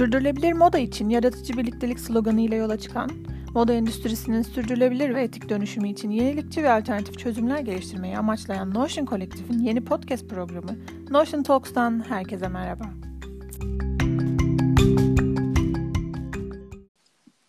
Sürdürülebilir moda için yaratıcı birliktelik sloganı ile yola çıkan, moda endüstrisinin sürdürülebilir ve etik dönüşümü için yenilikçi ve alternatif çözümler geliştirmeyi amaçlayan Notion Kolektif'in yeni podcast programı Notion Talks'tan herkese merhaba.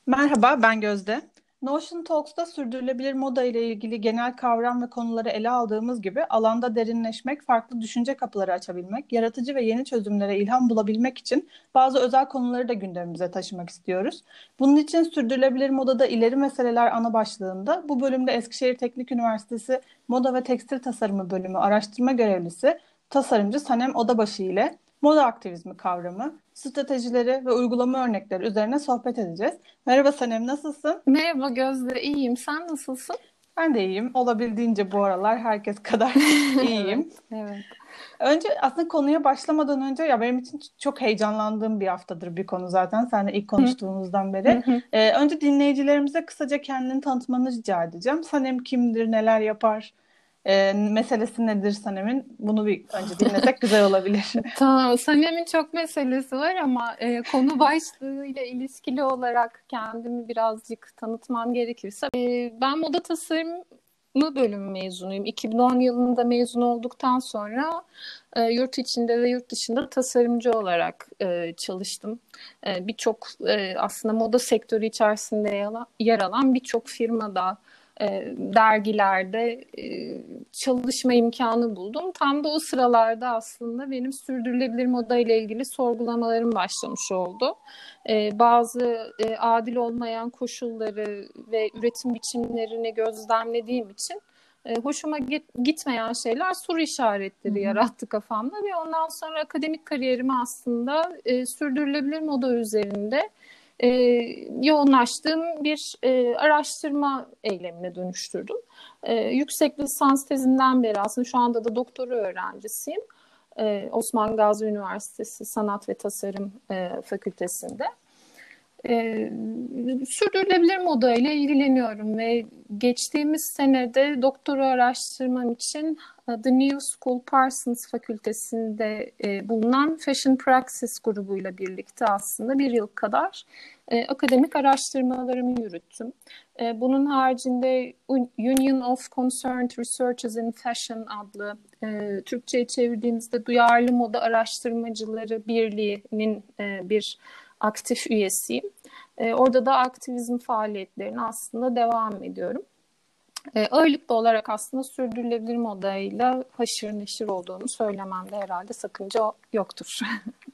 Merhaba, ben Gözde. Notion Talks'ta sürdürülebilir moda ile ilgili genel kavram ve konuları ele aldığımız gibi alanda derinleşmek, farklı düşünce kapıları açabilmek, yaratıcı ve yeni çözümlere ilham bulabilmek için bazı özel konuları da gündemimize taşımak istiyoruz. Bunun için sürdürülebilir modada ileri meseleler ana başlığında bu bölümde Eskişehir Teknik Üniversitesi Moda ve Tekstil Tasarımı Bölümü araştırma görevlisi tasarımcı Sanem Odabaşı ile moda aktivizmi kavramı, stratejileri ve uygulama örnekleri üzerine sohbet edeceğiz. Merhaba Sanem, nasılsın? Merhaba Gözde, iyiyim. Sen nasılsın? Ben de iyiyim. Olabildiğince bu aralar herkes kadar iyiyim. evet, evet. Önce aslında konuya başlamadan önce ya benim için çok heyecanlandığım bir haftadır bir konu zaten. Seninle ilk konuştuğumuzdan beri. ee, önce dinleyicilerimize kısaca kendini tanıtmanı rica edeceğim. Sanem kimdir, neler yapar? E, meselesi nedir Sanem'in? Bunu bir önce dinlesek güzel olabilir. tamam. Sanem'in çok meselesi var ama e, konu başlığıyla ilişkili olarak kendimi birazcık tanıtmam gerekirse. E, ben moda tasarımı bölümü mezunuyum. 2010 yılında mezun olduktan sonra e, yurt içinde ve yurt dışında tasarımcı olarak e, çalıştım. E, birçok e, aslında moda sektörü içerisinde yer alan birçok firmada e, dergilerde e, çalışma imkanı buldum. Tam da o sıralarda aslında benim sürdürülebilir moda ile ilgili sorgulamalarım başlamış oldu. E, bazı e, adil olmayan koşulları ve üretim biçimlerini gözlemlediğim için e, hoşuma git, gitmeyen şeyler soru işaretleri Hı-hı. yarattı kafamda ve ondan sonra akademik kariyerimi aslında e, sürdürülebilir moda üzerinde e, yoğunlaştığım bir e, araştırma eylemine dönüştürdüm. E, yüksek lisans tezinden beri aslında şu anda da doktora öğrencisiyim. E, Osman Gazi Üniversitesi Sanat ve Tasarım e, Fakültesinde. E, sürdürülebilir moda ile ilgileniyorum ve geçtiğimiz senede doktora araştırmam için The New School Parsons Fakültesinde e, bulunan Fashion Praxis grubuyla birlikte aslında bir yıl kadar e, akademik araştırmalarımı yürüttüm. E, bunun haricinde Union of Concerned Researchers in Fashion adlı e, Türkçe'ye çevirdiğimizde Duyarlı Moda Araştırmacıları Birliği'nin e, bir aktif üyesiyim. E, orada da aktivizm faaliyetlerine aslında devam ediyorum. E, ağırlıklı olarak aslında sürdürülebilir modayla haşır neşir olduğunu söylememde herhalde sakınca yoktur.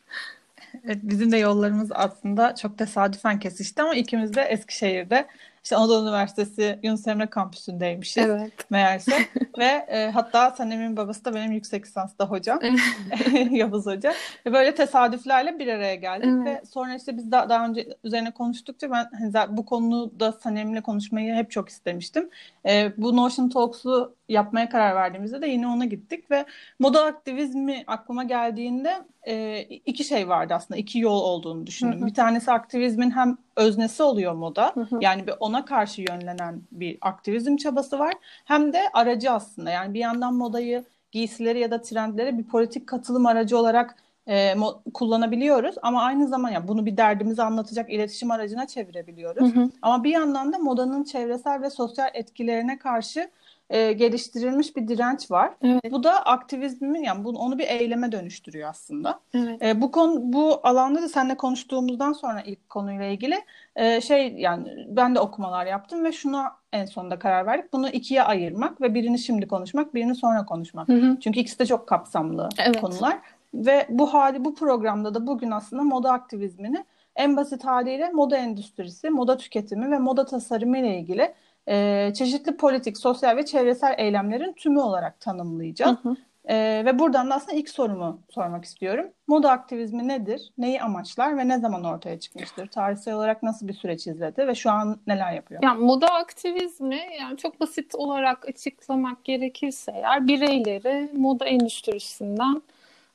evet, bizim de yollarımız aslında çok tesadüfen kesişti ama ikimiz de Eskişehir'de işte Anadolu Üniversitesi Yunus Emre kampüsündeymişiz evet. meğerse. Ve e, hatta Sanem'in babası da benim yüksek lisansta hocam. Yavuz Hoca. Ve böyle tesadüflerle bir araya geldik. Evet. Ve sonra işte biz daha, daha önce üzerine konuştukça ben hani, bu konuda Sanem'le konuşmayı hep çok istemiştim. E, bu Notion Talks'u yapmaya karar verdiğimizde de yine ona gittik ve moda aktivizmi aklıma geldiğinde e, iki şey vardı aslında iki yol olduğunu düşündüm. Hı hı. Bir tanesi aktivizmin hem öznesi oluyor moda hı hı. yani bir ona karşı yönlenen bir aktivizm çabası var hem de aracı aslında yani bir yandan modayı giysileri ya da trendlere bir politik katılım aracı olarak e, kullanabiliyoruz ama aynı zaman yani bunu bir derdimizi anlatacak iletişim aracına çevirebiliyoruz. Hı hı. Ama bir yandan da modanın çevresel ve sosyal etkilerine karşı e, geliştirilmiş bir direnç var. Evet. Bu da aktivizmin yani bunu onu bir eyleme dönüştürüyor aslında. Evet. E, bu konu bu alanda da seninle konuştuğumuzdan sonra ilk konuyla ilgili e, şey yani ben de okumalar yaptım ve şuna en sonunda karar verdik. Bunu ikiye ayırmak ve birini şimdi konuşmak, birini sonra konuşmak. Hı hı. Çünkü ikisi de çok kapsamlı evet. konular ve bu hali bu programda da bugün aslında moda aktivizmini en basit haliyle moda endüstrisi, moda tüketimi ve moda tasarımı ile ilgili e, çeşitli politik, sosyal ve çevresel eylemlerin tümü olarak tanımlayacağım. Hı hı. E, ve buradan da aslında ilk sorumu sormak istiyorum. Moda aktivizmi nedir? Neyi amaçlar ve ne zaman ortaya çıkmıştır? Tarihsel olarak nasıl bir süreç izledi ve şu an neler yapıyor? Yani moda aktivizmi yani çok basit olarak açıklamak gerekirse eğer bireyleri moda endüstrisinden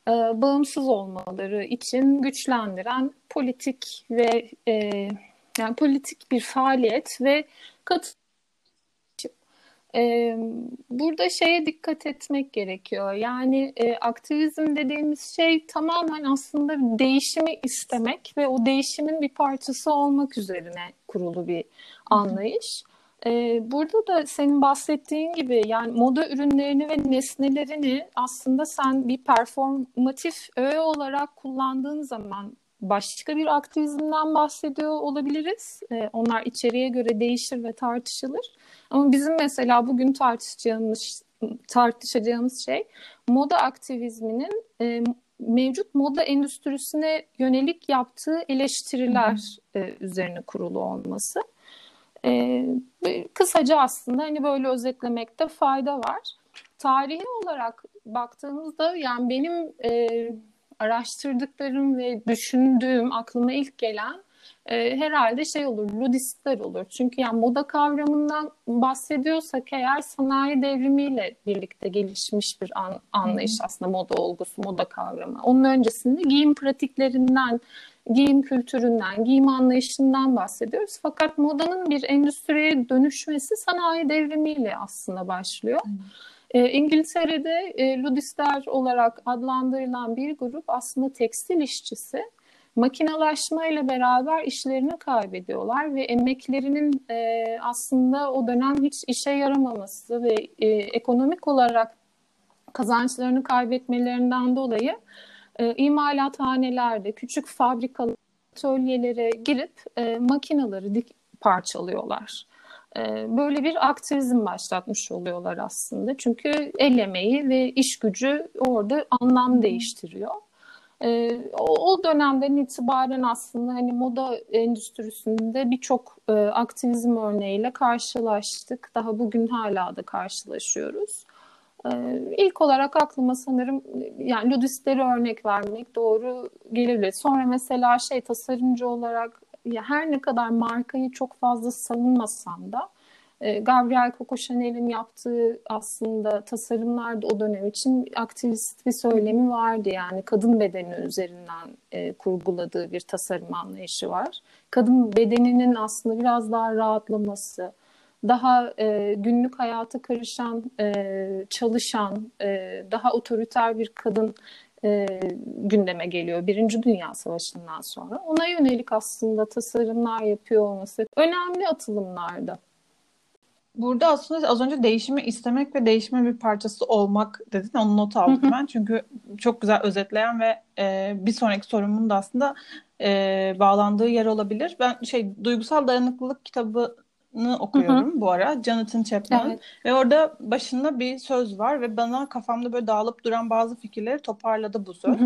e, bağımsız olmaları için güçlendiren politik ve e, yani politik bir faaliyet ve katı e, burada şeye dikkat etmek gerekiyor. Yani e, aktivizm dediğimiz şey tamamen aslında değişimi istemek ve o değişimin bir parçası olmak üzerine kurulu bir anlayış. E, burada da senin bahsettiğin gibi yani moda ürünlerini ve nesnelerini aslında sen bir performatif öğe olarak kullandığın zaman başka bir aktivizmden bahsediyor olabiliriz. E, onlar içeriye göre değişir ve tartışılır. Ama bizim mesela bugün tartışacağımız tartışacağımız şey moda aktivizminin e, mevcut moda endüstrisine yönelik yaptığı eleştiriler e, üzerine kurulu olması. E, kısaca aslında hani böyle özetlemekte fayda var. Tarihi olarak baktığımızda yani benim e, araştırdıklarım ve düşündüğüm aklıma ilk gelen e, herhalde şey olur, ludistler olur. Çünkü yani moda kavramından bahsediyorsak eğer sanayi devrimiyle birlikte gelişmiş bir an, anlayış aslında moda olgusu, moda kavramı. Onun öncesinde giyim pratiklerinden, giyim kültüründen, giyim anlayışından bahsediyoruz. Fakat modanın bir endüstriye dönüşmesi sanayi devrimiyle aslında başlıyor. E, İngiltere'de e, ludistler olarak adlandırılan bir grup aslında tekstil işçisi makinalaşma ile beraber işlerini kaybediyorlar ve emeklerinin e, aslında o dönem hiç işe yaramaması ve e, ekonomik olarak kazançlarını kaybetmelerinden dolayı e, imalathanelerde, küçük fabrika atölyelere girip makinaları dik parçalıyorlar. E, böyle bir aktivizm başlatmış oluyorlar aslında. Çünkü el emeği ve iş gücü orada anlam değiştiriyor. E, o, dönemden itibaren aslında hani moda endüstrisinde birçok e, aktivizm örneğiyle karşılaştık. Daha bugün hala da karşılaşıyoruz. İlk olarak aklıma sanırım yani ludistleri örnek vermek doğru gelebilir. Sonra mesela şey tasarımcı olarak her ne kadar markayı çok fazla savunmasam da e, Gabriel Coco Chanel'in yaptığı aslında tasarımlar da o dönem için aktivist bir söylemi vardı. Yani kadın bedeni üzerinden e, kurguladığı bir tasarım anlayışı var. Kadın bedeninin aslında biraz daha rahatlaması, daha e, günlük hayata karışan, e, çalışan, e, daha otoriter bir kadın e, gündeme geliyor Birinci Dünya Savaşı'ndan sonra. Ona yönelik aslında tasarımlar yapıyor olması önemli atılımlarda. Burada aslında az önce değişimi istemek ve değişimin bir parçası olmak dedin. Onu not aldım ben. Çünkü çok güzel özetleyen ve e, bir sonraki sorumun da aslında e, bağlandığı yer olabilir. Ben şey duygusal dayanıklılık kitabını okuyorum bu ara. Jonathan Chapman. Evet. Ve orada başında bir söz var ve bana kafamda böyle dağılıp duran bazı fikirleri toparladı bu söz.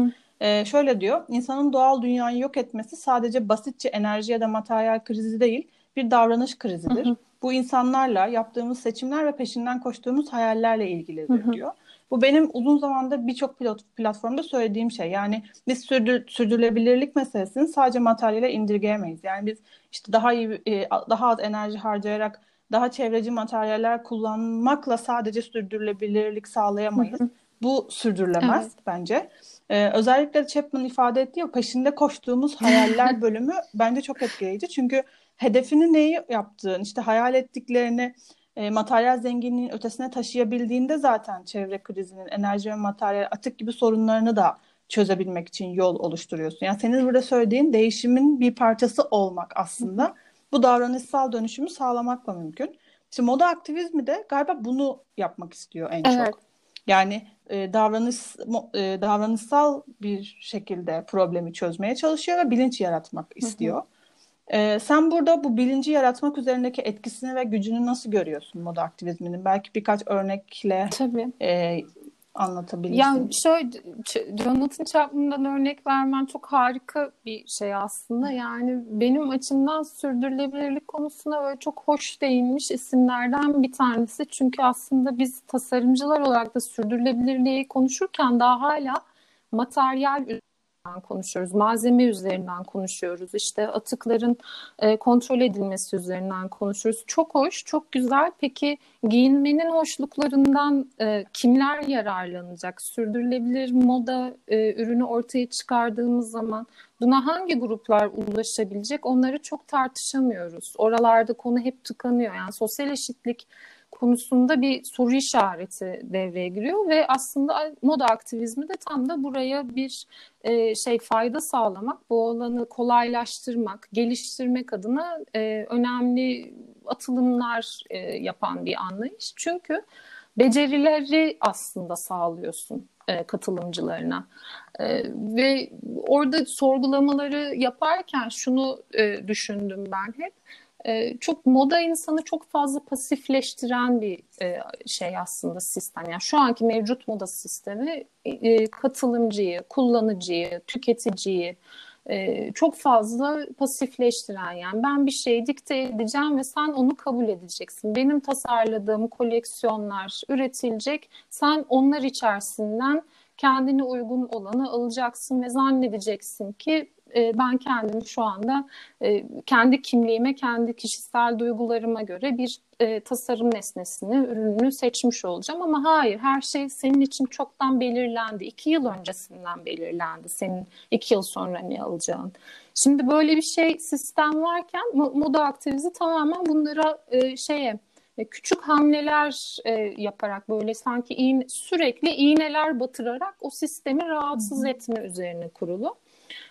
E, şöyle diyor. İnsanın doğal dünyayı yok etmesi sadece basitçe enerji ya da materyal krizi değil, bir davranış krizidir. Hı hı bu insanlarla yaptığımız seçimler ve peşinden koştuğumuz hayallerle ilgilidir hı hı. diyor. Bu benim uzun zamandır birçok platformda söylediğim şey. Yani biz sürdür, sürdürülebilirlik meselesini sadece materyale indirgeyemeyiz. Yani biz işte daha iyi e, daha az enerji harcayarak daha çevreci materyaller kullanmakla sadece sürdürülebilirlik sağlayamayız. Hı hı. Bu sürdürülemez evet. bence. Ee, özellikle Chapman ifade ettiği o peşinde koştuğumuz hayaller bölümü bence çok etkileyici. Çünkü hedefini neyi yaptığın, işte hayal ettiklerini e, materyal zenginliğin ötesine taşıyabildiğinde zaten çevre krizinin, enerji ve materyal atık gibi sorunlarını da çözebilmek için yol oluşturuyorsun. Yani senin burada söylediğin değişimin bir parçası olmak aslında. Bu davranışsal dönüşümü sağlamakla mümkün. İşte moda aktivizmi de galiba bunu yapmak istiyor en evet. çok. Yani e, davranış e, davranışsal bir şekilde problemi çözmeye çalışıyor ve bilinç yaratmak istiyor. Hı hı. Ee, sen burada bu bilinci yaratmak üzerindeki etkisini ve gücünü nasıl görüyorsun moda aktivizminin? Belki birkaç örnekle Tabii. E, anlatabilirsin. Yani şöyle Jonathan Chapman'dan örnek vermen çok harika bir şey aslında. Yani benim açımdan sürdürülebilirlik konusuna böyle çok hoş değinmiş isimlerden bir tanesi. Çünkü aslında biz tasarımcılar olarak da sürdürülebilirliği konuşurken daha hala materyal konuşuyoruz. Malzeme üzerinden konuşuyoruz. İşte atıkların e, kontrol edilmesi üzerinden konuşuyoruz. Çok hoş, çok güzel. Peki giyinmenin hoşluklarından e, kimler yararlanacak? Sürdürülebilir moda e, ürünü ortaya çıkardığımız zaman buna hangi gruplar ulaşabilecek? Onları çok tartışamıyoruz. Oralarda konu hep tıkanıyor. Yani sosyal eşitlik konusunda bir soru işareti devreye giriyor ve aslında moda aktivizmi de tam da buraya bir e, şey fayda sağlamak, bu alanı kolaylaştırmak, geliştirmek adına e, önemli atılımlar e, yapan bir anlayış. Çünkü becerileri aslında sağlıyorsun e, katılımcılarına. E, ve orada sorgulamaları yaparken şunu e, düşündüm ben hep. E, çok moda insanı çok fazla pasifleştiren bir e, şey aslında sistem. Yani şu anki mevcut moda sistemi e, katılımcıyı, kullanıcıyı, tüketiciyi, çok fazla pasifleştiren yani ben bir şey dikte edeceğim ve sen onu kabul edeceksin. Benim tasarladığım koleksiyonlar üretilecek. Sen onlar içerisinden kendine uygun olanı alacaksın ve zannedeceksin ki e, ben kendimi şu anda e, kendi kimliğime, kendi kişisel duygularıma göre bir e, tasarım nesnesini, ürününü seçmiş olacağım. Ama hayır, her şey senin için çoktan belirlendi. İki yıl öncesinden belirlendi senin iki yıl sonra ne alacağın. Şimdi böyle bir şey sistem varken moda aktivizi tamamen bunlara e, şeye küçük hamleler e, yaparak böyle sanki iğne, sürekli iğneler batırarak o sistemi rahatsız etme üzerine kurulu.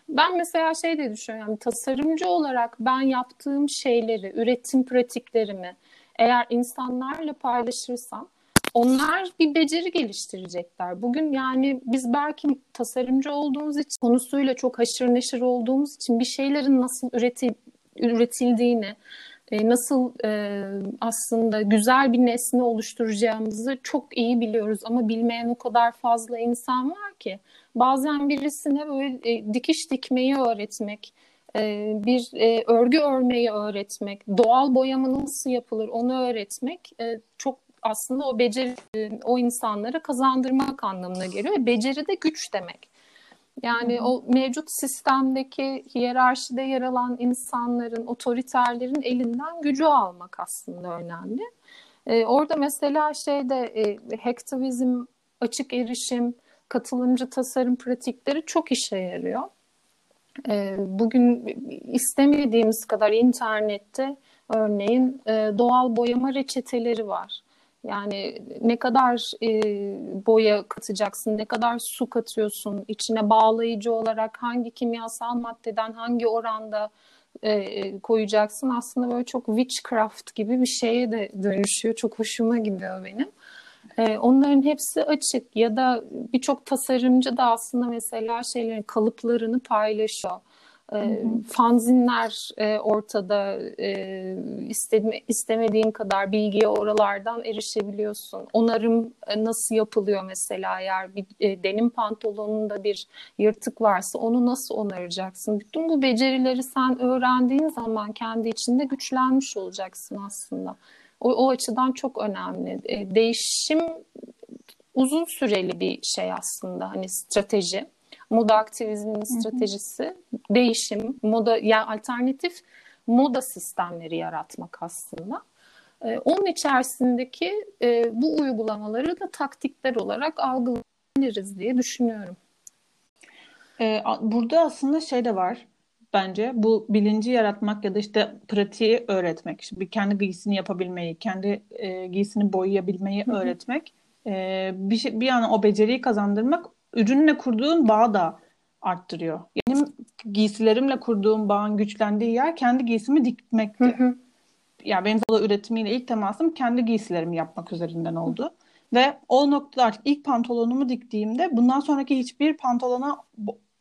Ben mesela şey de düşünüyorum, tasarımcı olarak ben yaptığım şeyleri, üretim pratiklerimi eğer insanlarla paylaşırsam onlar bir beceri geliştirecekler. Bugün yani biz belki tasarımcı olduğumuz için konusuyla çok haşır neşir olduğumuz için bir şeylerin nasıl üretil, üretildiğini, nasıl e, aslında güzel bir nesne oluşturacağımızı çok iyi biliyoruz ama bilmeyen o kadar fazla insan var ki bazen birisine böyle e, dikiş dikmeyi öğretmek, e, bir e, örgü örmeyi öğretmek, doğal boyama nasıl yapılır onu öğretmek e, çok aslında o beceri e, o insanlara kazandırmak anlamına geliyor. Beceri de güç demek. Yani o mevcut sistemdeki hiyerarşide yer alan insanların, otoriterlerin elinden gücü almak aslında önemli. Ee, orada mesela şeyde e, hacktivizm, açık erişim, katılımcı tasarım pratikleri çok işe yarıyor. Ee, bugün istemediğimiz kadar internette örneğin e, doğal boyama reçeteleri var. Yani ne kadar e, boya katacaksın, ne kadar su katıyorsun, içine bağlayıcı olarak hangi kimyasal maddeden hangi oranda e, koyacaksın aslında böyle çok witchcraft gibi bir şeye de dönüşüyor. Çok hoşuma gidiyor benim. E, onların hepsi açık ya da birçok tasarımcı da aslında mesela şeylerin kalıplarını paylaşıyor. E, fanzinler e, ortada e, isteme, istemediğin kadar bilgiye oralardan erişebiliyorsun. Onarım e, nasıl yapılıyor mesela eğer bir e, denim pantolonunda bir yırtık varsa onu nasıl onaracaksın? Bütün bu becerileri sen öğrendiğin zaman kendi içinde güçlenmiş olacaksın aslında. O, o açıdan çok önemli. E, değişim uzun süreli bir şey aslında hani strateji. Moda aktivizminin stratejisi değişim, moda yani alternatif moda sistemleri yaratmak aslında. E, onun içerisindeki e, bu uygulamaları da taktikler olarak algılayabiliriz diye düşünüyorum. E, burada aslında şey de var bence bu bilinci yaratmak ya da işte pratiği öğretmek. Bir kendi giysini yapabilmeyi, kendi e, giysini boyayabilmeyi Hı-hı. öğretmek. E, bir şey, bir yana o beceriyi kazandırmak ürünle kurduğun bağı da arttırıyor. Benim giysilerimle kurduğum bağın güçlendiği yer kendi giysimi dikmekti. Hı hı. Yani benim da üretimiyle ilk temasım kendi giysilerimi yapmak üzerinden oldu. Hı. Ve o noktada artık ilk pantolonumu diktiğimde bundan sonraki hiçbir pantolona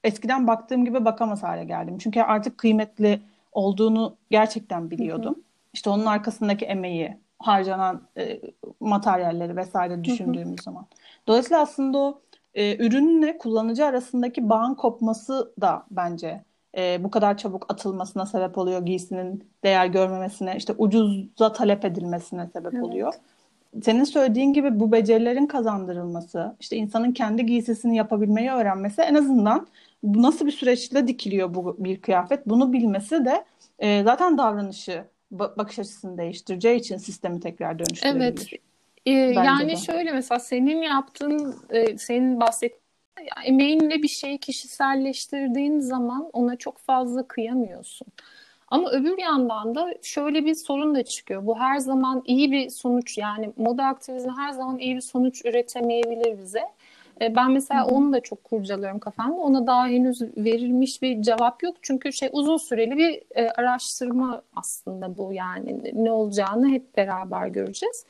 eskiden baktığım gibi bakamaz hale geldim. Çünkü artık kıymetli olduğunu gerçekten biliyordum. Hı hı. İşte onun arkasındaki emeği, harcanan e, materyalleri vesaire düşündüğümüz hı hı. zaman. Dolayısıyla aslında o e, ürünle kullanıcı arasındaki bağın kopması da bence e, bu kadar çabuk atılmasına sebep oluyor giysinin değer görmemesine işte ucuza talep edilmesine sebep evet. oluyor. Senin söylediğin gibi bu becerilerin kazandırılması, işte insanın kendi giysisini yapabilmeyi öğrenmesi en azından nasıl bir süreçle dikiliyor bu bir kıyafet bunu bilmesi de e, zaten davranışı bakış açısını değiştireceği için sistemi tekrar dönüştürebilir. Evet. Ee, yani de. şöyle mesela senin yaptığın, e, senin bahsettiğin emeğinle bir şeyi kişiselleştirdiğin zaman ona çok fazla kıyamıyorsun. Ama öbür yandan da şöyle bir sorun da çıkıyor. Bu her zaman iyi bir sonuç yani moda aktivizmi her zaman iyi bir sonuç üretemeyebilir bize. E, ben mesela onu da çok kurcalıyorum kafamda. Ona daha henüz verilmiş bir cevap yok. Çünkü şey uzun süreli bir e, araştırma aslında bu yani ne olacağını hep beraber göreceğiz.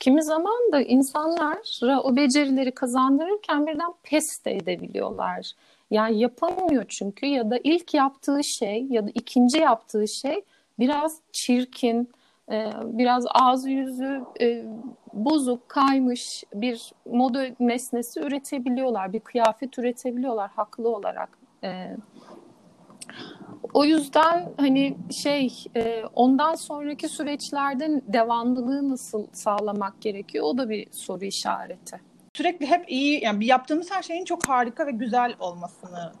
Kimi zaman da insanlara o becerileri kazandırırken birden pes de edebiliyorlar. Yani yapamıyor çünkü ya da ilk yaptığı şey ya da ikinci yaptığı şey biraz çirkin, e, biraz ağzı yüzü e, bozuk, kaymış bir moda nesnesi üretebiliyorlar, bir kıyafet üretebiliyorlar haklı olarak. E, o yüzden hani şey ondan sonraki süreçlerden devamlılığı nasıl sağlamak gerekiyor o da bir soru işareti sürekli hep iyi yani yaptığımız her şeyin çok harika ve güzel olmasını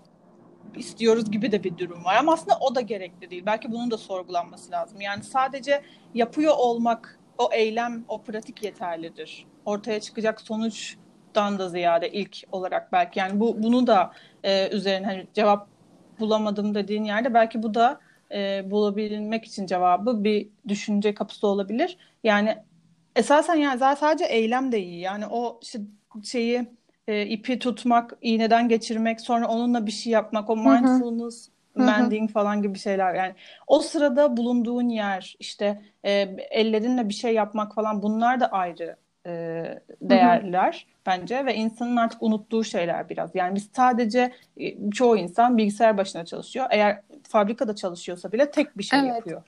istiyoruz gibi de bir durum var. Ama aslında o da gerekli değil. Belki bunun da sorgulanması lazım. Yani sadece yapıyor olmak, o eylem, o pratik yeterlidir. Ortaya çıkacak sonuçtan da ziyade ilk olarak belki yani bu bunu da e, üzerine hani cevap bulamadım dediğin yerde belki bu da e, bulabilmek için cevabı bir düşünce kapısı olabilir. Yani esasen yani zaten sadece eylem de iyi. Yani o şeyi e, ipi tutmak, iğneden geçirmek, sonra onunla bir şey yapmak, o mindfulness, Hı-hı. mending falan gibi şeyler. Yani o sırada bulunduğun yer, işte e, ellerinle bir şey yapmak falan bunlar da ayrı e, değerler Hı-hı. bence ve insanın artık unuttuğu şeyler biraz. Yani biz sadece e, çoğu insan bilgisayar başına çalışıyor. Eğer fabrikada çalışıyorsa bile tek bir şey evet. yapıyor.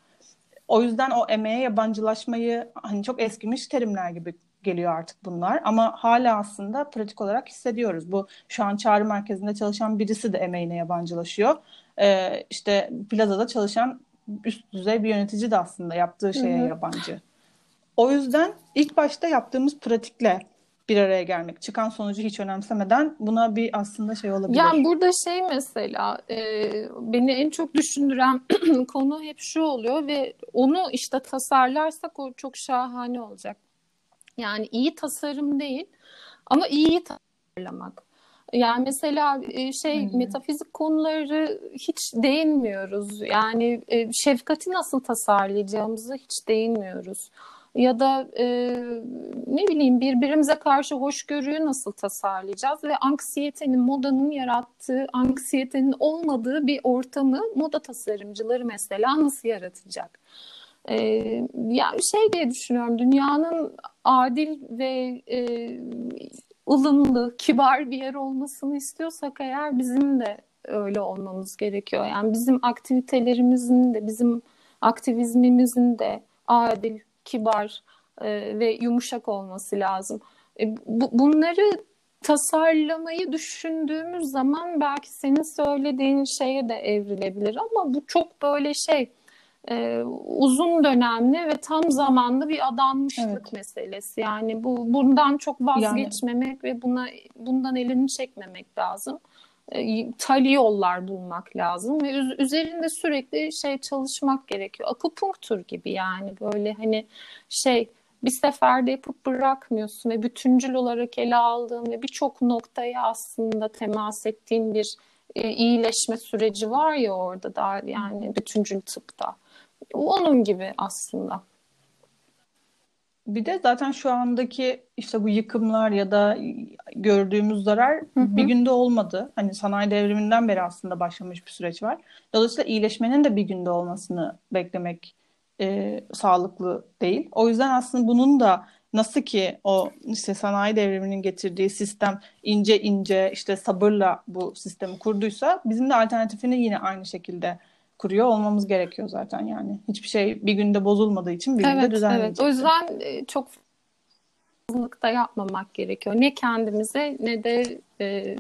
O yüzden o emeğe yabancılaşmayı hani çok eskimiş terimler gibi geliyor artık bunlar. Ama hala aslında pratik olarak hissediyoruz. Bu şu an çağrı merkezinde çalışan birisi de emeğine yabancılaşıyor. Ee, işte plazada çalışan üst düzey bir yönetici de aslında yaptığı şeye Hı-hı. yabancı. O yüzden ilk başta yaptığımız pratikle bir araya gelmek. Çıkan sonucu hiç önemsemeden buna bir aslında şey olabilir. Yani burada şey mesela e, beni en çok düşündüren konu hep şu oluyor ve onu işte tasarlarsak o çok şahane olacak. Yani iyi tasarım değil ama iyi tasarlamak. Yani mesela e, şey hmm. metafizik konuları hiç değinmiyoruz. Yani e, şefkati nasıl tasarlayacağımızı hiç değinmiyoruz. Ya da e, ne bileyim birbirimize karşı hoşgörüyü nasıl tasarlayacağız ve anksiyetenin, modanın yarattığı, anksiyetenin olmadığı bir ortamı moda tasarımcıları mesela nasıl yaratacak? E, ya şey diye düşünüyorum dünyanın adil ve e, ılımlı, kibar bir yer olmasını istiyorsak eğer bizim de öyle olmamız gerekiyor. Yani bizim aktivitelerimizin de bizim aktivizmimizin de adil, kibar e, ve yumuşak olması lazım. E, bu, bunları tasarlamayı düşündüğümüz zaman belki senin söylediğin şeye de evrilebilir ama bu çok böyle şey e, uzun dönemli ve tam zamanlı bir adanmışlık evet. meselesi. Yani bu bundan çok vazgeçmemek yani. ve buna bundan elini çekmemek lazım. E, tali yollar bulmak lazım ve üzerinde sürekli şey çalışmak gerekiyor. Akupunktur gibi yani böyle hani şey bir seferde yapıp bırakmıyorsun ve bütüncül olarak ele aldığın ve birçok noktaya aslında temas ettiğin bir e, iyileşme süreci var ya orada da yani bütüncül tıpta. Onun gibi aslında. Bir de zaten şu andaki işte bu yıkımlar ya da gördüğümüz zarar hı hı. bir günde olmadı. Hani sanayi devriminden beri aslında başlamış bir süreç var. Dolayısıyla iyileşmenin de bir günde olmasını beklemek e, sağlıklı değil. O yüzden aslında bunun da nasıl ki o işte sanayi devriminin getirdiği sistem ince ince işte sabırla bu sistemi kurduysa bizim de alternatifini yine aynı şekilde kuruyor olmamız gerekiyor zaten yani. Hiçbir şey bir günde bozulmadığı için bir evet, günde düzenlenecek. Evet. O yüzden e, çok da yapmamak gerekiyor. Ne kendimize ne de e,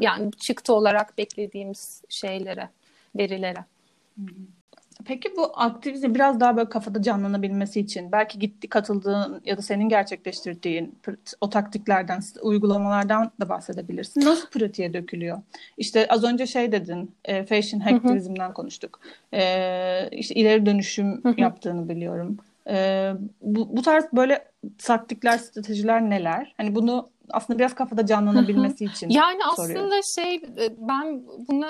yani çıktı olarak beklediğimiz şeylere, verilere. Hı hı. Peki bu aktivizm biraz daha böyle kafada canlanabilmesi için belki gitti katıldığın ya da senin gerçekleştirdiğin o taktiklerden, uygulamalardan da bahsedebilirsin. Nasıl pratiğe dökülüyor? İşte az önce şey dedin, e, fashion hacktivizmden konuştuk. E, işte ileri dönüşüm yaptığını biliyorum. E, bu, bu tarz böyle taktikler, stratejiler neler? Hani bunu aslında biraz kafada canlanabilmesi için Yani aslında soruyorum. şey e, ben buna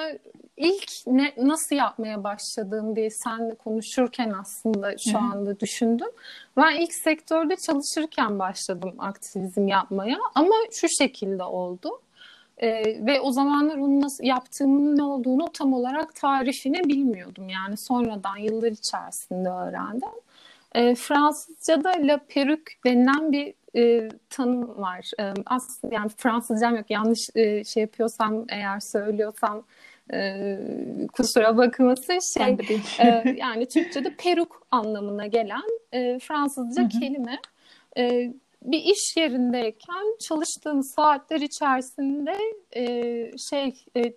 ilk ne nasıl yapmaya başladığım diye senle konuşurken aslında şu anda düşündüm. Ben ilk sektörde çalışırken başladım aktivizm yapmaya ama şu şekilde oldu. Ee, ve o zamanlar onu nasıl yaptığımın ne olduğunu tam olarak tarifini bilmiyordum. Yani sonradan yıllar içerisinde öğrendim. Ee, Fransızca'da la peruk denilen bir e, tanım var. E, aslında yani Fransızcam yok. Yanlış e, şey yapıyorsam eğer söylüyorsam e, kusura bakmasın şey e, yani Türkçe'de peruk anlamına gelen e, Fransızca Hı-hı. kelime. E, bir iş yerindeyken çalıştığım saatler içerisinde e, şey e,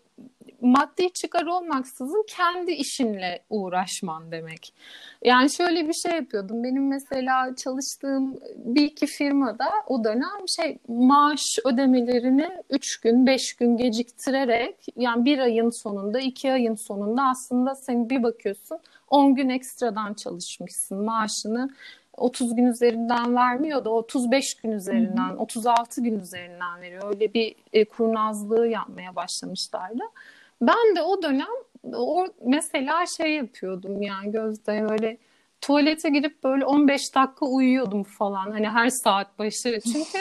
maddi çıkar olmaksızın kendi işinle uğraşman demek. Yani şöyle bir şey yapıyordum. Benim mesela çalıştığım bir iki firmada o dönem şey maaş ödemelerini 3 gün 5 gün geciktirerek yani bir ayın sonunda iki ayın sonunda aslında sen bir bakıyorsun 10 gün ekstradan çalışmışsın maaşını 30 gün üzerinden vermiyor da 35 gün üzerinden, Hı-hı. 36 gün üzerinden veriyor. Öyle bir e, kurnazlığı yapmaya başlamışlardı. Ben de o dönem o mesela şey yapıyordum yani Gözde böyle tuvalete girip böyle 15 dakika uyuyordum falan hani her saat başı. Çünkü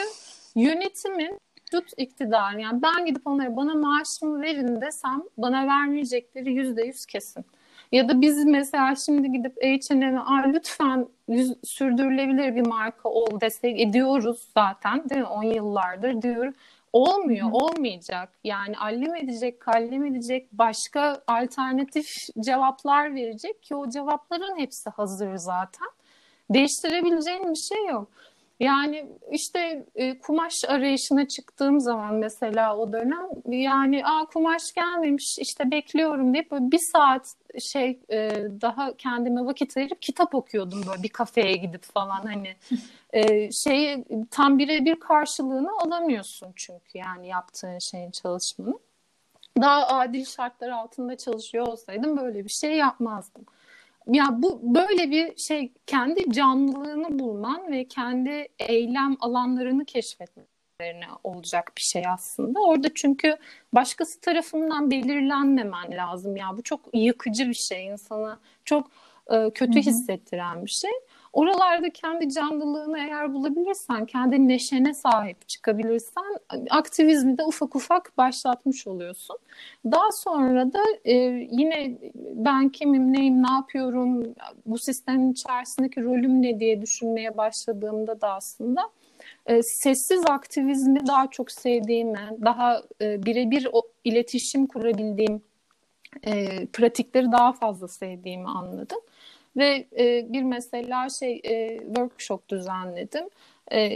yönetimin tut iktidar yani ben gidip onlara bana maaşımı verin desem bana vermeyecekleri yüzde yüz kesin. Ya da biz mesela şimdi gidip H&M'e lütfen yüz, sürdürülebilir bir marka ol desek ediyoruz zaten değil mi? 10 yıllardır diyor. Olmuyor, Hı. olmayacak. Yani allem edecek, kallem edecek, başka alternatif cevaplar verecek ki o cevapların hepsi hazır zaten. Değiştirebileceğin bir şey yok. Yani işte e, kumaş arayışına çıktığım zaman mesela o dönem yani Aa, kumaş gelmemiş işte bekliyorum deyip böyle bir saat şey e, daha kendime vakit ayırıp kitap okuyordum böyle bir kafeye gidip falan hani e, şeyi tam birebir karşılığını alamıyorsun çünkü yani yaptığın şeyin çalışmanın. Daha adil şartlar altında çalışıyor olsaydım böyle bir şey yapmazdım ya bu böyle bir şey kendi canlılığını bulman ve kendi eylem alanlarını keşfetmelerine olacak bir şey aslında. Orada çünkü başkası tarafından belirlenmemen lazım ya bu çok yıkıcı bir şey insana çok e, kötü hissettiren bir şey. Oralarda kendi canlılığını eğer bulabilirsen, kendi neşene sahip çıkabilirsen aktivizmi de ufak ufak başlatmış oluyorsun. Daha sonra da e, yine ben kimim, neyim, ne yapıyorum, bu sistemin içerisindeki rolüm ne diye düşünmeye başladığımda da aslında e, sessiz aktivizmi daha çok sevdiğimi, daha e, birebir iletişim kurabildiğim e, pratikleri daha fazla sevdiğimi anladım. Ve e, bir mesela şey e, workshop düzenledim e,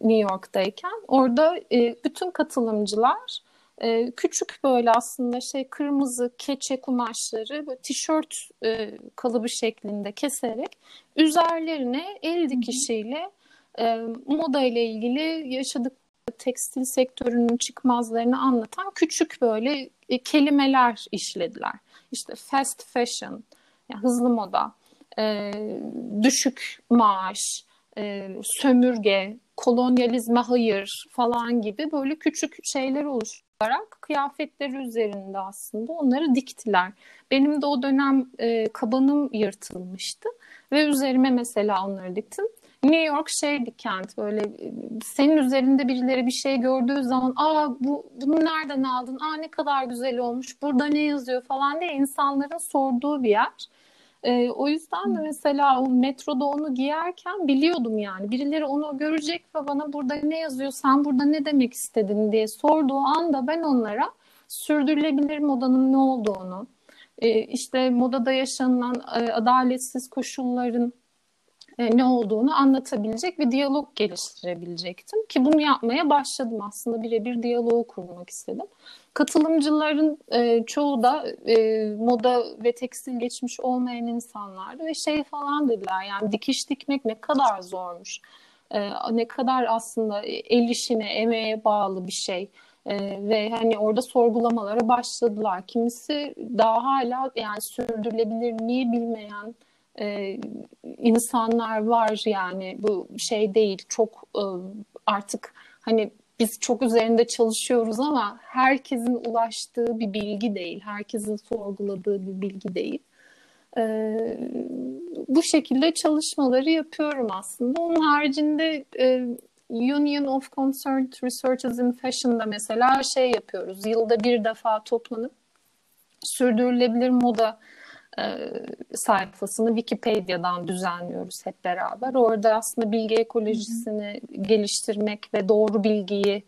New York'tayken. Orada e, bütün katılımcılar e, küçük böyle aslında şey kırmızı keçe kumaşları böyle tişört e, kalıbı şeklinde keserek üzerlerine el dikişiyle e, moda ile ilgili yaşadık tekstil sektörünün çıkmazlarını anlatan küçük böyle e, kelimeler işlediler. İşte fast fashion, yani hızlı moda, e, düşük maaş, e, sömürge, kolonyalizme hayır falan gibi böyle küçük şeyler oluşturarak kıyafetleri üzerinde aslında onları diktiler. Benim de o dönem e, kabanım yırtılmıştı ve üzerime mesela onları diktim. New York şey bir kent böyle senin üzerinde birileri bir şey gördüğü zaman aa bu bunu nereden aldın? Aa ne kadar güzel olmuş. Burada ne yazıyor falan diye insanların sorduğu bir yer. E, o yüzden de mesela o metroda onu giyerken biliyordum yani. Birileri onu görecek ve bana burada ne yazıyor, sen burada ne demek istedin? diye sorduğu anda ben onlara sürdürülebilir modanın ne olduğunu, e, işte modada yaşanılan e, adaletsiz koşulların e, ne olduğunu anlatabilecek bir diyalog geliştirebilecektim. Ki bunu yapmaya başladım aslında birebir diyaloğu kurmak istedim. Katılımcıların e, çoğu da e, moda ve tekstil geçmiş olmayan insanlardı ve şey falan dediler yani dikiş dikmek ne kadar zormuş. E, ne kadar aslında el işine, emeğe bağlı bir şey. Ee, ve hani orada sorgulamalara başladılar. Kimisi daha hala yani sürdürülebilirliği bilmeyen e, insanlar var yani bu şey değil çok e, artık hani biz çok üzerinde çalışıyoruz ama herkesin ulaştığı bir bilgi değil, herkesin sorguladığı bir bilgi değil. Ee, bu şekilde çalışmaları yapıyorum aslında. Onun haricinde e, Union of Concerned Researchers in Fashion'da mesela şey yapıyoruz. Yılda bir defa toplanıp sürdürülebilir moda e, sayfasını Wikipedia'dan düzenliyoruz hep beraber. Orada aslında bilgi ekolojisini geliştirmek ve doğru bilgiyi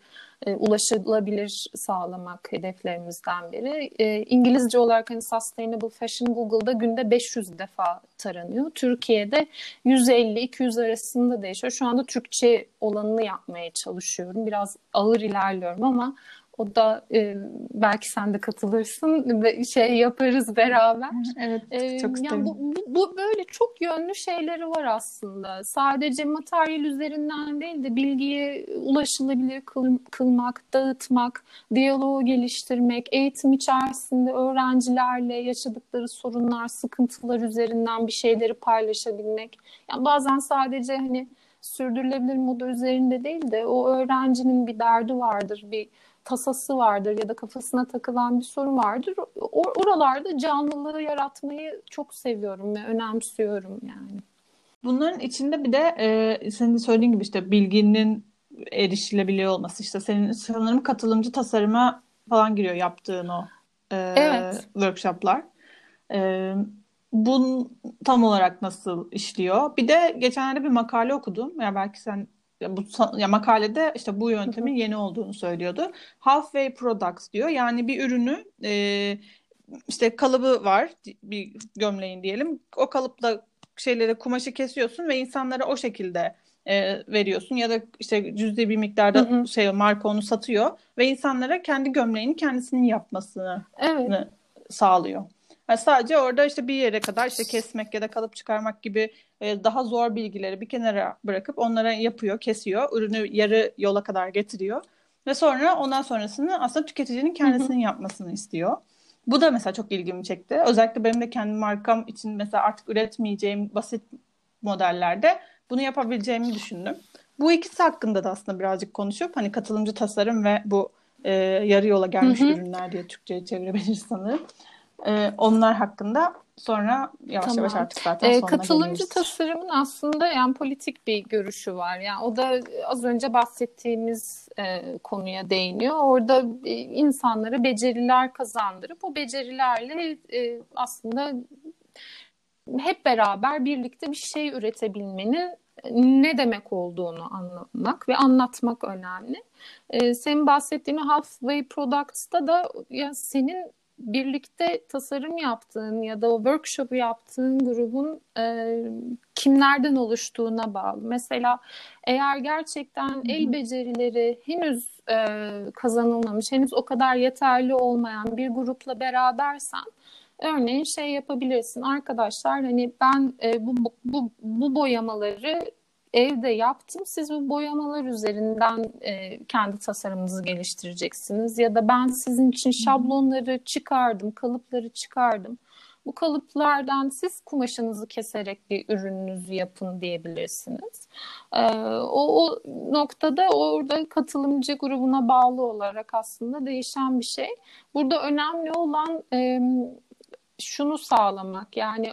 e, ulaşılabilir sağlamak hedeflerimizden biri. E, İngilizce olarak hani Sustainable Fashion Google'da günde 500 defa taranıyor. Türkiye'de 150-200 arasında değişiyor. Şu anda Türkçe olanını yapmaya çalışıyorum. Biraz ağır ilerliyorum ama o da e, belki sen de katılırsın ve şey yaparız beraber. Evet, e, çok isterim. Yani bu, bu, bu böyle çok yönlü şeyleri var aslında. Sadece materyal üzerinden değil de bilgiye ulaşılabilir kıl, kılmak, dağıtmak, diyaloğu geliştirmek, eğitim içerisinde öğrencilerle yaşadıkları sorunlar, sıkıntılar üzerinden bir şeyleri paylaşabilmek. Yani bazen sadece hani sürdürülebilir moda üzerinde değil de o öğrencinin bir derdi vardır, bir tasası vardır ya da kafasına takılan bir sorun vardır. Or- oralarda canlılığı yaratmayı çok seviyorum ve önemsiyorum yani. Bunların içinde bir de e, senin de söylediğin gibi işte bilginin erişilebiliyor olması işte senin sanırım katılımcı tasarıma falan giriyor yaptığın o e, evet. workshoplar. E, bu tam olarak nasıl işliyor? Bir de geçenlerde bir makale okudum. Ya belki sen bu ya makalede işte bu yöntemin yeni olduğunu söylüyordu. Halfway products diyor. Yani bir ürünü e, işte kalıbı var bir gömleğin diyelim. O kalıpla şeyleri kumaşı kesiyorsun ve insanlara o şekilde e, veriyorsun ya da işte cüzdi bir miktarda hı hı. şey marka onu satıyor ve insanlara kendi gömleğini kendisinin yapmasını evet. sağlıyor. Yani sadece orada işte bir yere kadar işte kesmek ya da kalıp çıkarmak gibi e, daha zor bilgileri bir kenara bırakıp onlara yapıyor, kesiyor. Ürünü yarı yola kadar getiriyor. Ve sonra ondan sonrasını aslında tüketicinin kendisinin yapmasını istiyor. Bu da mesela çok ilgimi çekti. Özellikle benim de kendi markam için mesela artık üretmeyeceğim basit modellerde bunu yapabileceğimi düşündüm. Bu ikisi hakkında da aslında birazcık konuşup hani katılımcı tasarım ve bu e, yarı yola gelmiş hı hı. ürünler diye Türkçe'ye çevirebiliriz sanırım. E, onlar hakkında sonra yavaş tamam. yavaş artık zaten sonuna Katılımcı geliriz. tasarımın aslında yani politik bir görüşü var. Yani o da az önce bahsettiğimiz e, konuya değiniyor. Orada e, insanlara beceriler kazandırıp o becerilerle e, aslında hep beraber birlikte bir şey üretebilmenin ne demek olduğunu anlamak ve anlatmak önemli. Ee, senin bahsettiğin Halfway Products'ta da ya senin birlikte tasarım yaptığın ya da o workshop'u yaptığın grubun e, kimlerden oluştuğuna bağlı. Mesela eğer gerçekten Hı-hı. el becerileri henüz e, kazanılmamış, henüz o kadar yeterli olmayan bir grupla berabersen örneğin şey yapabilirsin. Arkadaşlar hani ben e, bu, bu, bu boyamaları evde yaptım. Siz bu boyamalar üzerinden e, kendi tasarımınızı geliştireceksiniz. Ya da ben sizin için şablonları çıkardım, kalıpları çıkardım. Bu kalıplardan siz kumaşınızı keserek bir ürününüzü yapın diyebilirsiniz. Ee, o, o noktada orada katılımcı grubuna bağlı olarak aslında değişen bir şey. Burada önemli olan e, şunu sağlamak yani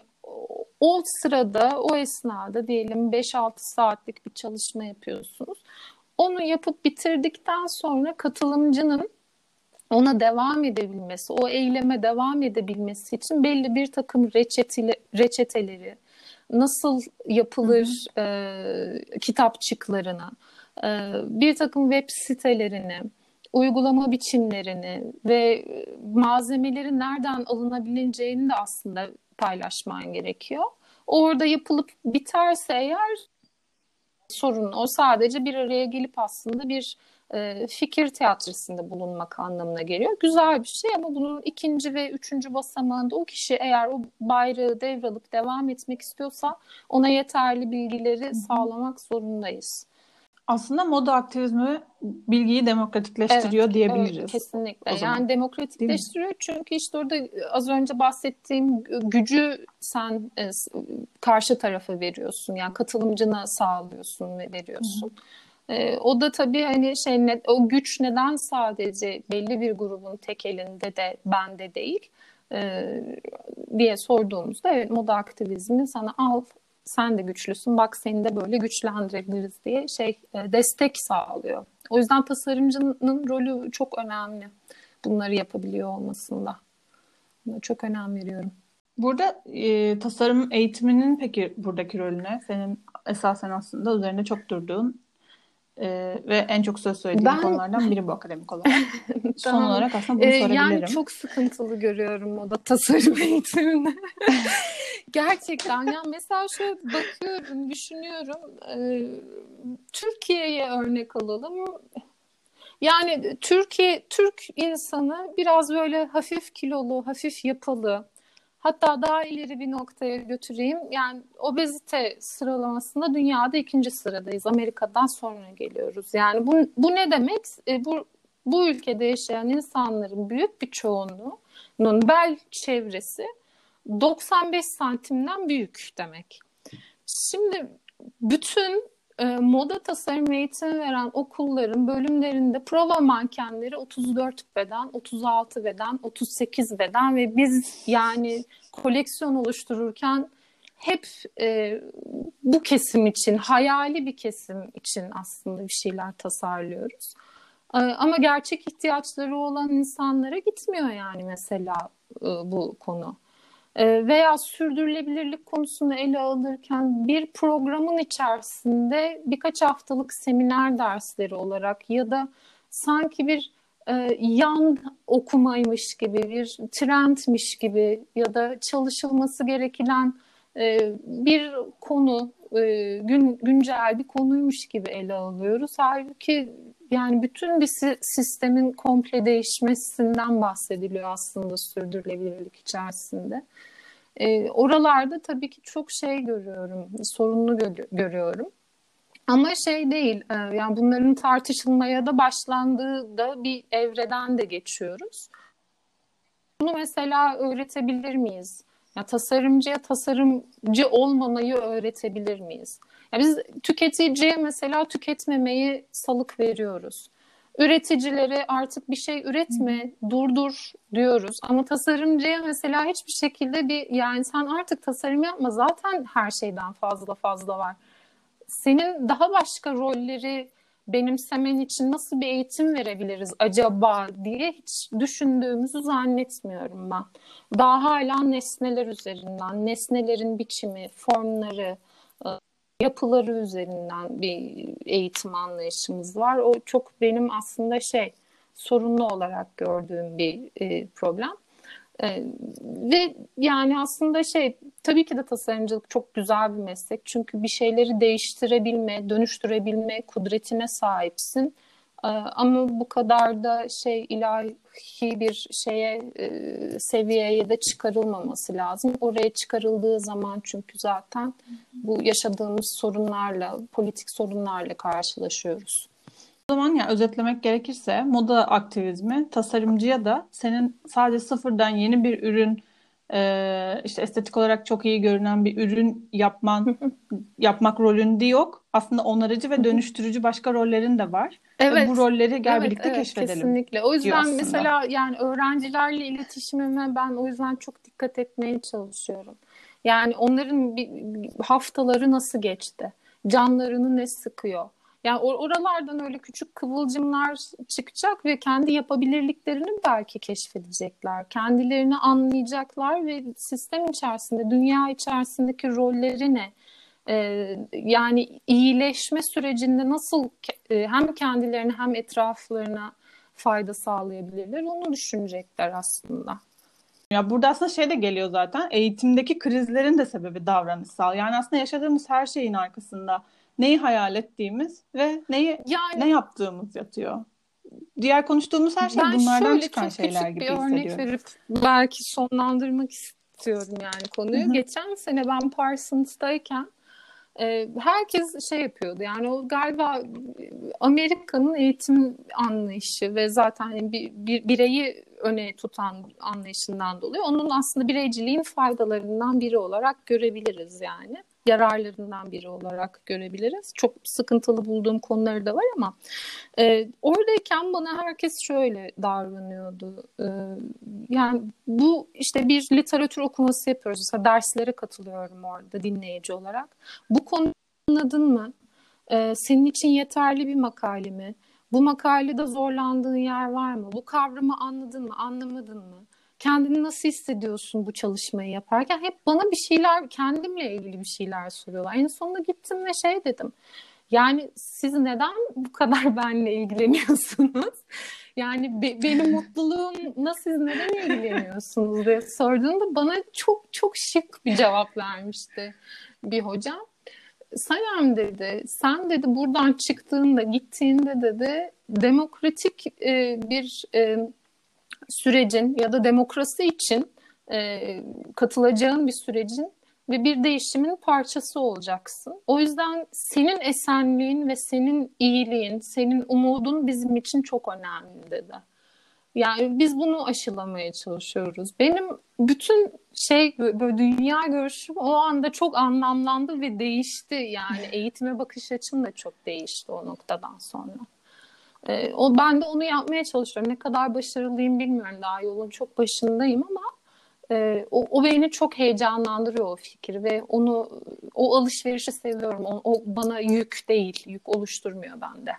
o sırada, o esnada diyelim 5-6 saatlik bir çalışma yapıyorsunuz. Onu yapıp bitirdikten sonra katılımcının ona devam edebilmesi, o eyleme devam edebilmesi için belli bir takım reçeteli, reçeteleri, nasıl yapılır e, kitapçıklarına, e, bir takım web sitelerini, uygulama biçimlerini ve malzemelerin nereden alınabileceğini de aslında paylaşman gerekiyor. Orada yapılıp biterse eğer sorun o sadece bir araya gelip aslında bir e, fikir teatrisinde bulunmak anlamına geliyor. Güzel bir şey ama bunun ikinci ve üçüncü basamağında o kişi eğer o bayrağı devralıp devam etmek istiyorsa ona yeterli bilgileri sağlamak zorundayız aslında moda aktivizmi bilgiyi demokratikleştiriyor evet, diyebiliriz. Evet, kesinlikle. Yani demokratikleştiriyor çünkü işte orada az önce bahsettiğim gücü sen e, karşı tarafa veriyorsun. Yani katılımcına sağlıyorsun ve veriyorsun. E, o da tabii hani şey ne, o güç neden sadece belli bir grubun tek elinde de bende değil e, diye sorduğumuzda evet moda aktivizmi sana al sen de güçlüsün bak seni de böyle güçlendirebiliriz diye şey e, destek sağlıyor. O yüzden tasarımcının rolü çok önemli bunları yapabiliyor olmasında. Buna çok önem veriyorum. Burada e, tasarım eğitiminin peki buradaki rolüne senin esasen aslında üzerinde çok durduğun e, ve en çok söz söylediğin ben... konulardan biri bu akademik olarak. tamam. Son olarak aslında bunu ee, sorabilirim. Yani çok sıkıntılı görüyorum moda tasarım eğitimini. Gerçekten yani mesela şöyle bakıyorum, düşünüyorum. E, Türkiye'ye örnek alalım. Yani Türkiye Türk insanı biraz böyle hafif kilolu, hafif yapılı. Hatta daha ileri bir noktaya götüreyim. Yani obezite sıralamasında dünyada ikinci sıradayız. Amerika'dan sonra geliyoruz. Yani bu, bu ne demek? E, bu, bu ülkede yaşayan insanların büyük bir çoğunluğunun bel çevresi 95 santimden büyük demek. Şimdi bütün e, moda tasarım eğitimi veren okulların bölümlerinde prova mankenleri 34 beden, 36 beden, 38 beden ve biz yani koleksiyon oluştururken hep e, bu kesim için, hayali bir kesim için aslında bir şeyler tasarlıyoruz. E, ama gerçek ihtiyaçları olan insanlara gitmiyor yani mesela e, bu konu. Ee, veya sürdürülebilirlik konusunu ele alırken bir programın içerisinde birkaç haftalık seminer dersleri olarak ya da sanki bir e, yan okumaymış gibi bir trendmiş gibi ya da çalışılması gereken e, bir konu e, gün, güncel bir konuymuş gibi ele alıyoruz. Halbuki yani bütün bir sistemin komple değişmesinden bahsediliyor aslında sürdürülebilirlik içerisinde. E, oralarda tabii ki çok şey görüyorum, sorunlu gö- görüyorum. Ama şey değil, e, yani bunların tartışılmaya da başlandığı da bir evreden de geçiyoruz. Bunu mesela öğretebilir miyiz? Ya tasarımcıya tasarımcı olmamayı öğretebilir miyiz? Ya biz tüketiciye mesela tüketmemeyi salık veriyoruz. Üreticilere artık bir şey üretme, durdur diyoruz. Ama tasarımcıya mesela hiçbir şekilde bir yani sen artık tasarım yapma zaten her şeyden fazla fazla var. Senin daha başka rolleri benimsemen için nasıl bir eğitim verebiliriz acaba diye hiç düşündüğümüzü zannetmiyorum ben. Daha hala nesneler üzerinden, nesnelerin biçimi, formları, yapıları üzerinden bir eğitim anlayışımız var. O çok benim aslında şey sorunlu olarak gördüğüm bir e, problem. E, ve yani aslında şey tabii ki de tasarımcılık çok güzel bir meslek. Çünkü bir şeyleri değiştirebilme, dönüştürebilme kudretine sahipsin. Ee, ama bu kadar da şey ilahi bir şeye e, seviyeye de çıkarılmaması lazım. Oraya çıkarıldığı zaman çünkü zaten bu yaşadığımız sorunlarla, politik sorunlarla karşılaşıyoruz. O zaman ya özetlemek gerekirse moda aktivizmi tasarımcıya da senin sadece sıfırdan yeni bir ürün e, işte estetik olarak çok iyi görünen bir ürün yapman yapmak rolünde yok. Aslında onarıcı ve dönüştürücü başka rollerin de var. Evet. Ve bu rolleri gel evet, birlikte evet, keşfedelim. Kesinlikle. O yüzden mesela yani öğrencilerle iletişimime ben o yüzden çok dikkat etmeye çalışıyorum. Yani onların bir haftaları nasıl geçti? Canlarını ne sıkıyor? Yani oralardan öyle küçük kıvılcımlar çıkacak ve kendi yapabilirliklerini belki keşfedecekler. Kendilerini anlayacaklar ve sistem içerisinde, dünya içerisindeki rolleri ne? Ee, yani iyileşme sürecinde nasıl e, hem kendilerine hem etraflarına fayda sağlayabilirler onu düşünecekler aslında. Ya burada aslında şey de geliyor zaten eğitimdeki krizlerin de sebebi davranışsal. Yani aslında yaşadığımız her şeyin arkasında neyi hayal ettiğimiz ve neyi yani, ne yaptığımız yatıyor. Diğer konuştuğumuz her şey bunlardan çıkan şeyler gibi. Ben şöyle çok küçük bir örnek verip belki sonlandırmak istiyorum yani konuyu. Hı-hı. Geçen sene ben Parsons'tayken e, herkes şey yapıyordu yani o galiba Amerika'nın eğitim anlayışı ve zaten bir, bir bireyi öne tutan anlayışından dolayı onun aslında bireyciliğin faydalarından biri olarak görebiliriz yani. Yararlarından biri olarak görebiliriz. Çok sıkıntılı bulduğum konuları da var ama e, oradayken bana herkes şöyle davranıyordu. E, yani bu işte bir literatür okuması yapıyoruz. Mesela derslere katılıyorum orada dinleyici olarak. Bu konuyu anladın mı? E, senin için yeterli bir makale mi? Bu makalede zorlandığın yer var mı? Bu kavramı anladın mı, anlamadın mı? Kendini nasıl hissediyorsun bu çalışmayı yaparken? Hep bana bir şeyler, kendimle ilgili bir şeyler soruyorlar. En sonunda gittim ve şey dedim. Yani siz neden bu kadar benimle ilgileniyorsunuz? Yani be, benim mutluluğumla siz neden ilgileniyorsunuz diye sorduğunda bana çok çok şık bir cevap vermişti bir hocam. Sayem dedi, sen dedi buradan çıktığında, gittiğinde dedi demokratik e, bir e, sürecin ya da demokrasi için e, katılacağın bir sürecin ve bir değişimin parçası olacaksın. O yüzden senin esenliğin ve senin iyiliğin, senin umudun bizim için çok önemli dedi. Yani biz bunu aşılamaya çalışıyoruz. Benim bütün şey böyle dünya görüşüm o anda çok anlamlandı ve değişti. Yani eğitime bakış açım da çok değişti o noktadan sonra. E, o ben de onu yapmaya çalışıyorum. Ne kadar başarılıyım bilmiyorum. Daha yolun çok başındayım ama e, o, o beni çok heyecanlandırıyor o fikir ve onu o alışverişi seviyorum. O, o bana yük değil, yük oluşturmuyor bende.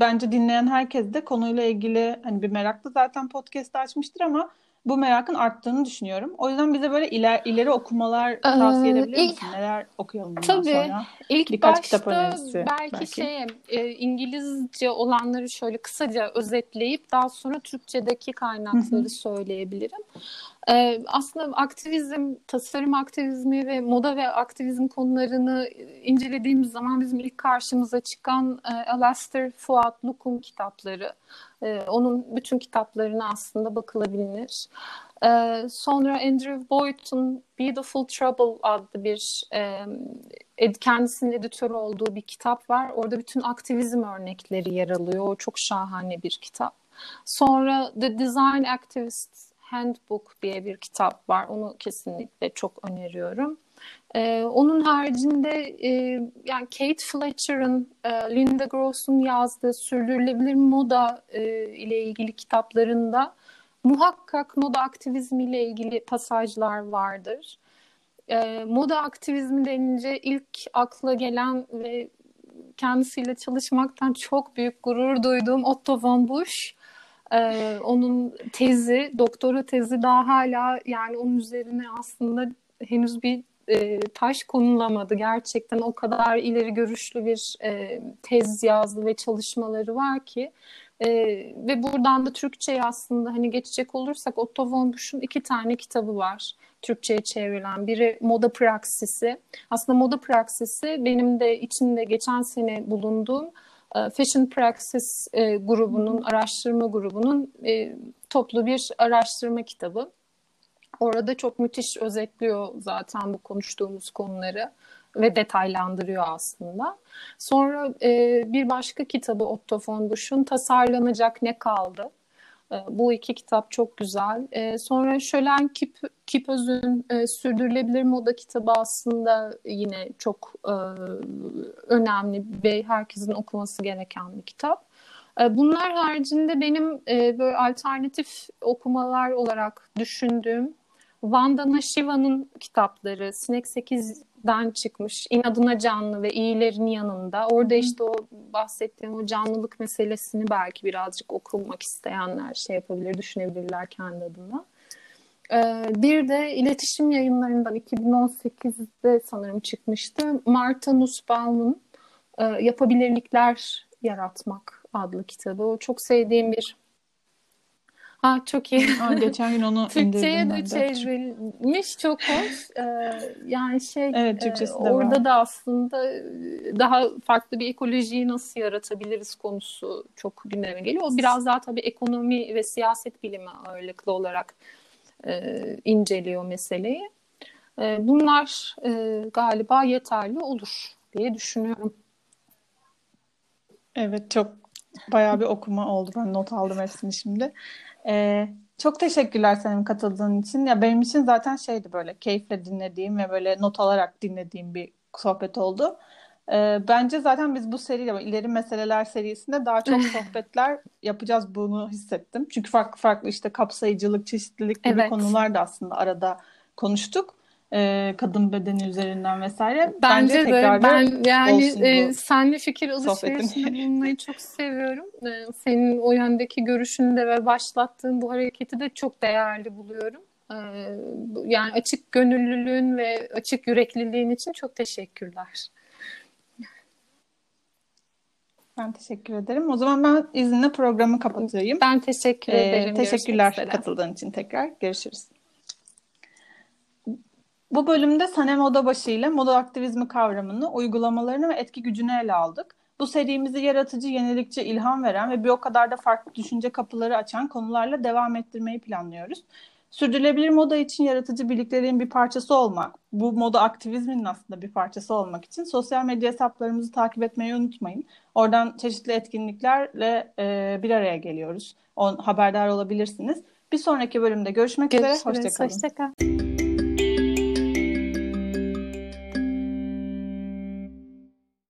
Bence dinleyen herkes de konuyla ilgili hani bir meraklı zaten podcast açmıştır ama bu merakın arttığını düşünüyorum. O yüzden bize böyle iler, ileri okumalar tavsiye edebilir ee, misin? Neler okuyalım bundan tabii, sonra? İlk Birkaç başta kitap önerisi belki, belki. şey e, İngilizce olanları şöyle kısaca özetleyip daha sonra Türkçedeki kaynakları söyleyebilirim. Ee, aslında aktivizm, tasarım aktivizmi ve moda ve aktivizm konularını incelediğimiz zaman bizim ilk karşımıza çıkan e, Alastair Fuat Luk'un kitapları. E, onun bütün kitaplarına aslında bakılabilir. E, sonra Andrew Boyd'un Beautiful Trouble adlı bir e, kendisinin editörü olduğu bir kitap var. Orada bütün aktivizm örnekleri yer alıyor. O çok şahane bir kitap. Sonra The Design Activist Handbook diye bir kitap var. Onu kesinlikle çok öneriyorum. Ee, onun haricinde e, yani Kate Fletcher'ın, e, Linda Gross'un yazdığı sürdürülebilir moda e, ile ilgili kitaplarında muhakkak moda aktivizmi ile ilgili pasajlar vardır. E, moda aktivizmi denince ilk akla gelen ve kendisiyle çalışmaktan çok büyük gurur duyduğum Otto von Busch. Ee, onun tezi, doktora tezi daha hala yani onun üzerine aslında henüz bir e, taş konulamadı. Gerçekten o kadar ileri görüşlü bir e, tez yazdı ve çalışmaları var ki e, ve buradan da Türkçe'ye aslında hani geçecek olursak Otto von Busch'un iki tane kitabı var. Türkçe'ye çevrilen. Biri Moda Praksisi. Aslında Moda Praksisi benim de içinde geçen sene bulunduğum Fashion Praxis e, grubunun, araştırma grubunun e, toplu bir araştırma kitabı. Orada çok müthiş özetliyor zaten bu konuştuğumuz konuları ve detaylandırıyor aslında. Sonra e, bir başka kitabı Otto von Busch'un Tasarlanacak Ne Kaldı? E, bu iki kitap çok güzel. E, sonra Şölen Kip, Kipöz'ün e, Sürdürülebilir Moda kitabı aslında yine çok e, önemli ve herkesin okuması gereken bir kitap. E, bunlar haricinde benim e, böyle alternatif okumalar olarak düşündüğüm Vandana Shiva'nın kitapları Sinek 8'den çıkmış İnadına Canlı ve İyilerin Yanında. Orada işte o bahsettiğim o canlılık meselesini belki birazcık okumak isteyenler şey yapabilir, düşünebilirler kendi adına. Ee, bir de iletişim yayınlarından 2018'de sanırım çıkmıştı. Marta Nussbaum'un e, Yapabilirlikler Yaratmak adlı kitabı. O çok sevdiğim bir Ha çok iyi. Aa, geçen gün onu Türkçe'ye de çevrilmiş çok hoş. Ee, yani şey evet, Türkçesi e, orada var. da aslında daha farklı bir ekolojiyi nasıl yaratabiliriz konusu çok gündeme geliyor. O biraz daha tabii ekonomi ve siyaset bilimi ağırlıklı olarak e, inceliyor meseleyi. E, bunlar e, galiba yeterli olur diye düşünüyorum. Evet çok bayağı bir okuma oldu. Ben not aldım hepsini şimdi. Ee, çok teşekkürler senin katıldığın için. Ya benim için zaten şeydi böyle keyifle dinlediğim ve böyle not alarak dinlediğim bir sohbet oldu. E, bence zaten biz bu seriyle ileri meseleler serisinde daha çok sohbetler yapacağız bunu hissettim. Çünkü farklı farklı işte kapsayıcılık, çeşitlilik gibi evet. konular da aslında arada konuştuk e, kadın bedeni üzerinden vesaire. Bence, Bence de ben yani e, senle fikir alışverişinde bulunmayı çok seviyorum. E, senin o yöndeki görüşünü de ve başlattığın bu hareketi de çok değerli buluyorum. E, yani açık gönüllülüğün ve açık yürekliliğin için çok teşekkürler. Ben teşekkür ederim. O zaman ben izinle programı kapatayım. Ben teşekkür ederim. Ee, teşekkürler katıldığın için tekrar. Görüşürüz. Bu bölümde Sanem Odabaşı ile moda aktivizmi kavramını, uygulamalarını ve etki gücünü ele aldık. Bu serimizi yaratıcı, yenilikçi, ilham veren ve bir o kadar da farklı düşünce kapıları açan konularla devam ettirmeyi planlıyoruz. Sürdürülebilir moda için yaratıcı birliklerin bir parçası olmak, bu moda aktivizminin aslında bir parçası olmak için sosyal medya hesaplarımızı takip etmeyi unutmayın. Oradan çeşitli etkinliklerle e, bir araya geliyoruz. On, haberdar olabilirsiniz. Bir sonraki bölümde görüşmek, görüşmek üzere. Hoşçakalın. Hoşçakalın.